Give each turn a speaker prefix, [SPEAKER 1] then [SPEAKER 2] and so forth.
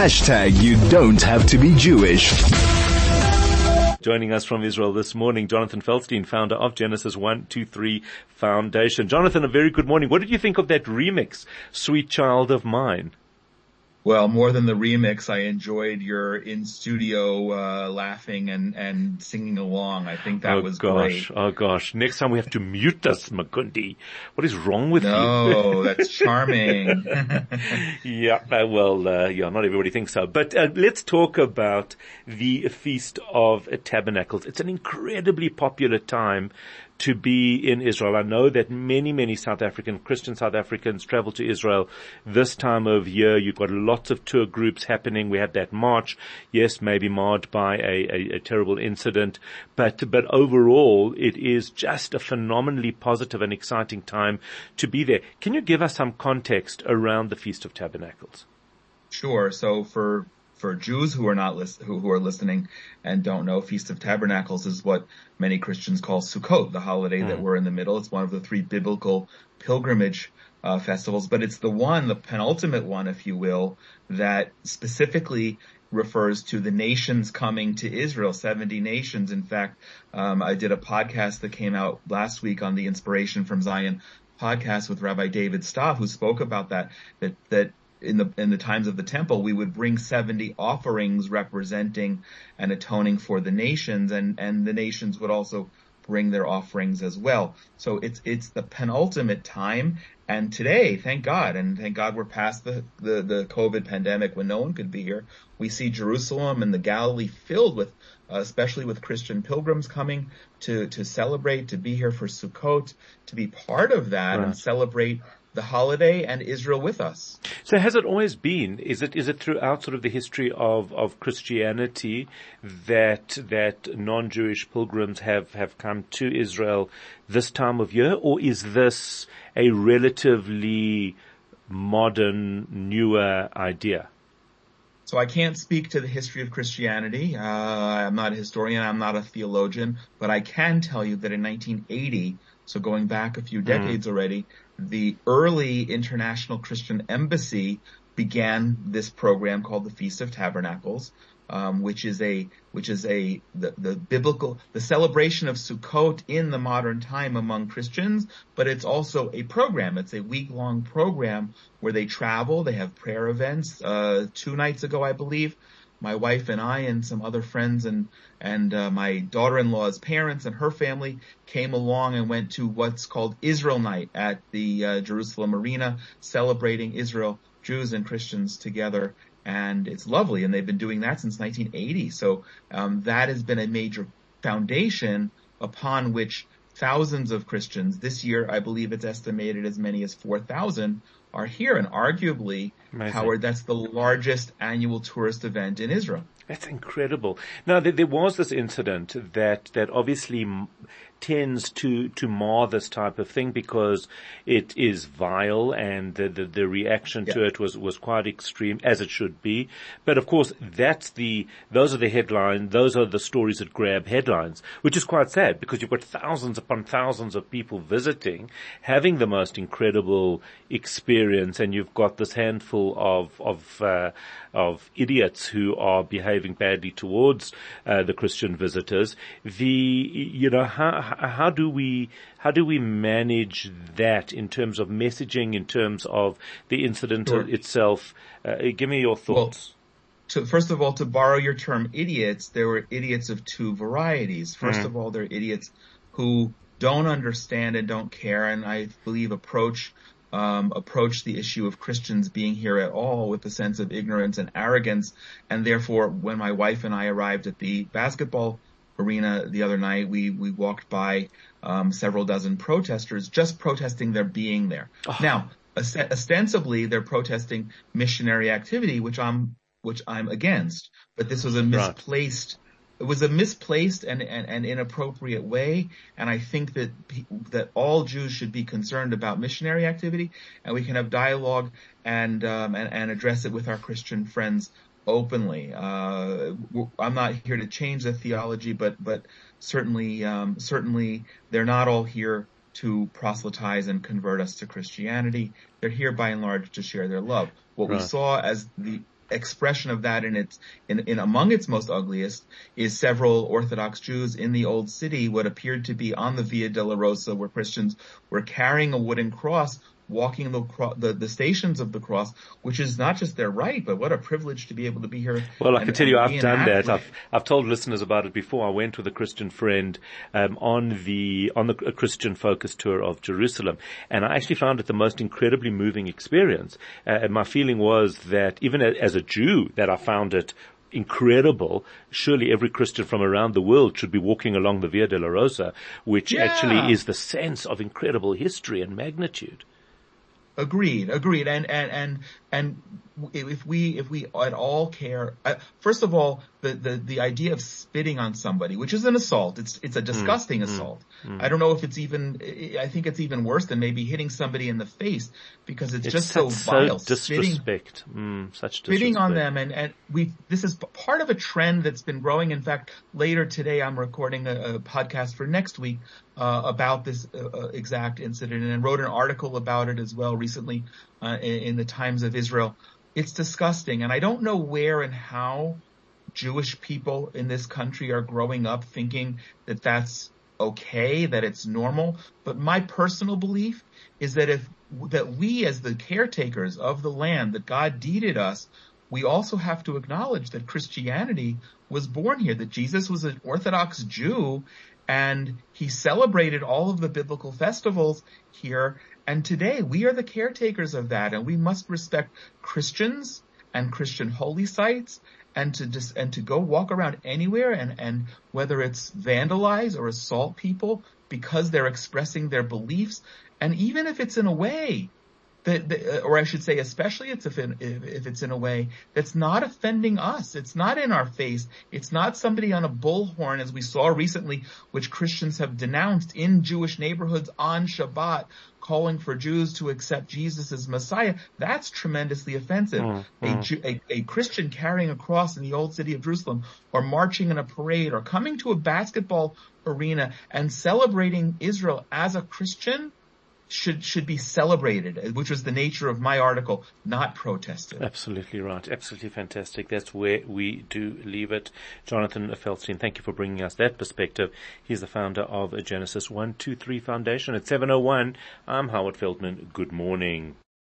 [SPEAKER 1] Hashtag you don't have to be Jewish.
[SPEAKER 2] Joining us from Israel this morning, Jonathan Feldstein, founder of Genesis 123 Foundation. Jonathan, a very good morning. What did you think of that remix, Sweet Child of Mine?
[SPEAKER 3] Well, more than the remix, I enjoyed your in studio uh, laughing and and singing along. I think that
[SPEAKER 2] oh
[SPEAKER 3] was
[SPEAKER 2] gosh,
[SPEAKER 3] great.
[SPEAKER 2] Oh gosh, next time we have to mute us, Makundi. What is wrong with
[SPEAKER 3] no,
[SPEAKER 2] you?
[SPEAKER 3] No, that's charming.
[SPEAKER 2] yeah, uh, well, uh, yeah, not everybody thinks so. But uh, let's talk about the Feast of Tabernacles. It's an incredibly popular time to be in Israel. I know that many, many South African, Christian South Africans travel to Israel this time of year. You've got lots of tour groups happening. We had that march. Yes, maybe marred by a, a, a terrible incident, but, but overall it is just a phenomenally positive and exciting time to be there. Can you give us some context around the Feast of Tabernacles?
[SPEAKER 3] Sure. So for for Jews who are not list, who, who, are listening and don't know, Feast of Tabernacles is what many Christians call Sukkot, the holiday mm. that we're in the middle. It's one of the three biblical pilgrimage uh, festivals, but it's the one, the penultimate one, if you will, that specifically refers to the nations coming to Israel, 70 nations. In fact, um, I did a podcast that came out last week on the Inspiration from Zion podcast with Rabbi David Stav, who spoke about that, that, that in the in the times of the temple, we would bring 70 offerings representing and atoning for the nations, and and the nations would also bring their offerings as well. So it's it's the penultimate time, and today, thank God, and thank God we're past the the, the COVID pandemic when no one could be here. We see Jerusalem and the Galilee filled with, uh, especially with Christian pilgrims coming to to celebrate, to be here for Sukkot, to be part of that right. and celebrate the holiday and Israel with us.
[SPEAKER 2] So has it always been? Is it is it throughout sort of the history of, of Christianity that that non-Jewish pilgrims have, have come to Israel this time of year, or is this a relatively modern, newer idea?
[SPEAKER 3] So I can't speak to the history of Christianity. Uh, I'm not a historian. I'm not a theologian, but I can tell you that in 1980, so going back a few hmm. decades mm. already, the early International Christian Embassy began this program called the Feast of Tabernacles, um, which is a which is a the, the biblical the celebration of Sukkot in the modern time among Christians, but it's also a program. It's a week long program where they travel. They have prayer events. Uh, two nights ago, I believe, my wife and I and some other friends and and uh, my daughter-in-law's parents and her family came along and went to what's called Israel Night at the uh, Jerusalem Arena, celebrating Israel, Jews and Christians together, and it's lovely. And they've been doing that since 1980. So um, that has been a major foundation upon which thousands of Christians this year, I believe it's estimated as many as 4,000 are here. And arguably, Amazing. Howard, that's the largest annual tourist event in Israel.
[SPEAKER 2] That's incredible. Now, there, was this incident that, that obviously tends to, to mar this type of thing because it is vile and the, the, the reaction yeah. to it was, was quite extreme as it should be. But of course, that's the, those are the headlines, those are the stories that grab headlines, which is quite sad because you've got thousands upon thousands of people visiting, having the most incredible experience and you've got this handful of, of, uh, of idiots who are behaving badly towards, uh, the Christian visitors. The, you know, how, how do we how do we manage that in terms of messaging, in terms of the incident sure. itself? Uh, give me your thoughts.
[SPEAKER 3] Well, to, first of all, to borrow your term, idiots, there were idiots of two varieties. First mm. of all, there are idiots who don't understand and don't care, and I believe approach um, approach the issue of Christians being here at all with a sense of ignorance and arrogance. And therefore, when my wife and I arrived at the basketball arena the other night, we we walked by um, several dozen protesters just protesting their being there. Oh. Now, ostensibly, they're protesting missionary activity, which I'm which I'm against. But this was a misplaced. Right. It was a misplaced and, and, and, inappropriate way, and I think that that all Jews should be concerned about missionary activity, and we can have dialogue and um, and, and address it with our Christian friends openly. Uh, I'm not here to change the theology, but but certainly um, certainly they're not all here to proselytize and convert us to Christianity. They're here by and large to share their love. What right. we saw as the expression of that in its in, in among its most ugliest is several Orthodox Jews in the old city what appeared to be on the Via Dolorosa, where Christians were carrying a wooden cross walking the, the, the stations of the cross, which is not just their right, but what a privilege to be able to be here.
[SPEAKER 2] Well, I can tell you, I've done that. I've I've told listeners about it before. I went with a Christian friend um, on the on the Christian focus tour of Jerusalem, and I actually found it the most incredibly moving experience. Uh, and my feeling was that even as a Jew, that I found it incredible. Surely every Christian from around the world should be walking along the Via Dolorosa, which
[SPEAKER 3] yeah.
[SPEAKER 2] actually is the sense of incredible history and magnitude.
[SPEAKER 3] Agreed, agreed. And, and, and, and if we, if we at all care, uh, first of all, the, the, the idea of spitting on somebody, which is an assault, it's, it's a disgusting mm, assault. Mm, I don't know if it's even, I think it's even worse than maybe hitting somebody in the face because it's,
[SPEAKER 2] it's
[SPEAKER 3] just so vile.
[SPEAKER 2] So disrespect. Spitting, mm, such disrespect.
[SPEAKER 3] Spitting on them and, and we, this is part of a trend that's been growing. In fact, later today I'm recording a, a podcast for next week, uh, about this uh, uh exact incident and wrote an article about it as well recently, uh, in, in the Times of Israel. It's disgusting and I don't know where and how Jewish people in this country are growing up thinking that that's okay, that it's normal. But my personal belief is that if, that we as the caretakers of the land that God deeded us, we also have to acknowledge that Christianity was born here, that Jesus was an Orthodox Jew and he celebrated all of the biblical festivals here. And today we are the caretakers of that and we must respect Christians and Christian holy sites and to just and to go walk around anywhere and and whether it's vandalize or assault people because they're expressing their beliefs. And even if it's in a way that, or I should say, especially if, if it's in a way that's not offending us. It's not in our face. It's not somebody on a bullhorn, as we saw recently, which Christians have denounced in Jewish neighborhoods on Shabbat, calling for Jews to accept Jesus as Messiah. That's tremendously offensive. Mm, mm. A, a, a Christian carrying a cross in the old city of Jerusalem, or marching in a parade, or coming to a basketball arena and celebrating Israel as a Christian should should be celebrated, which was the nature of my article, not protested.
[SPEAKER 2] Absolutely right. Absolutely fantastic. That's where we do leave it. Jonathan Feldstein, thank you for bringing us that perspective. He's the founder of Genesis 123 Foundation at 701. I'm Howard Feldman. Good morning.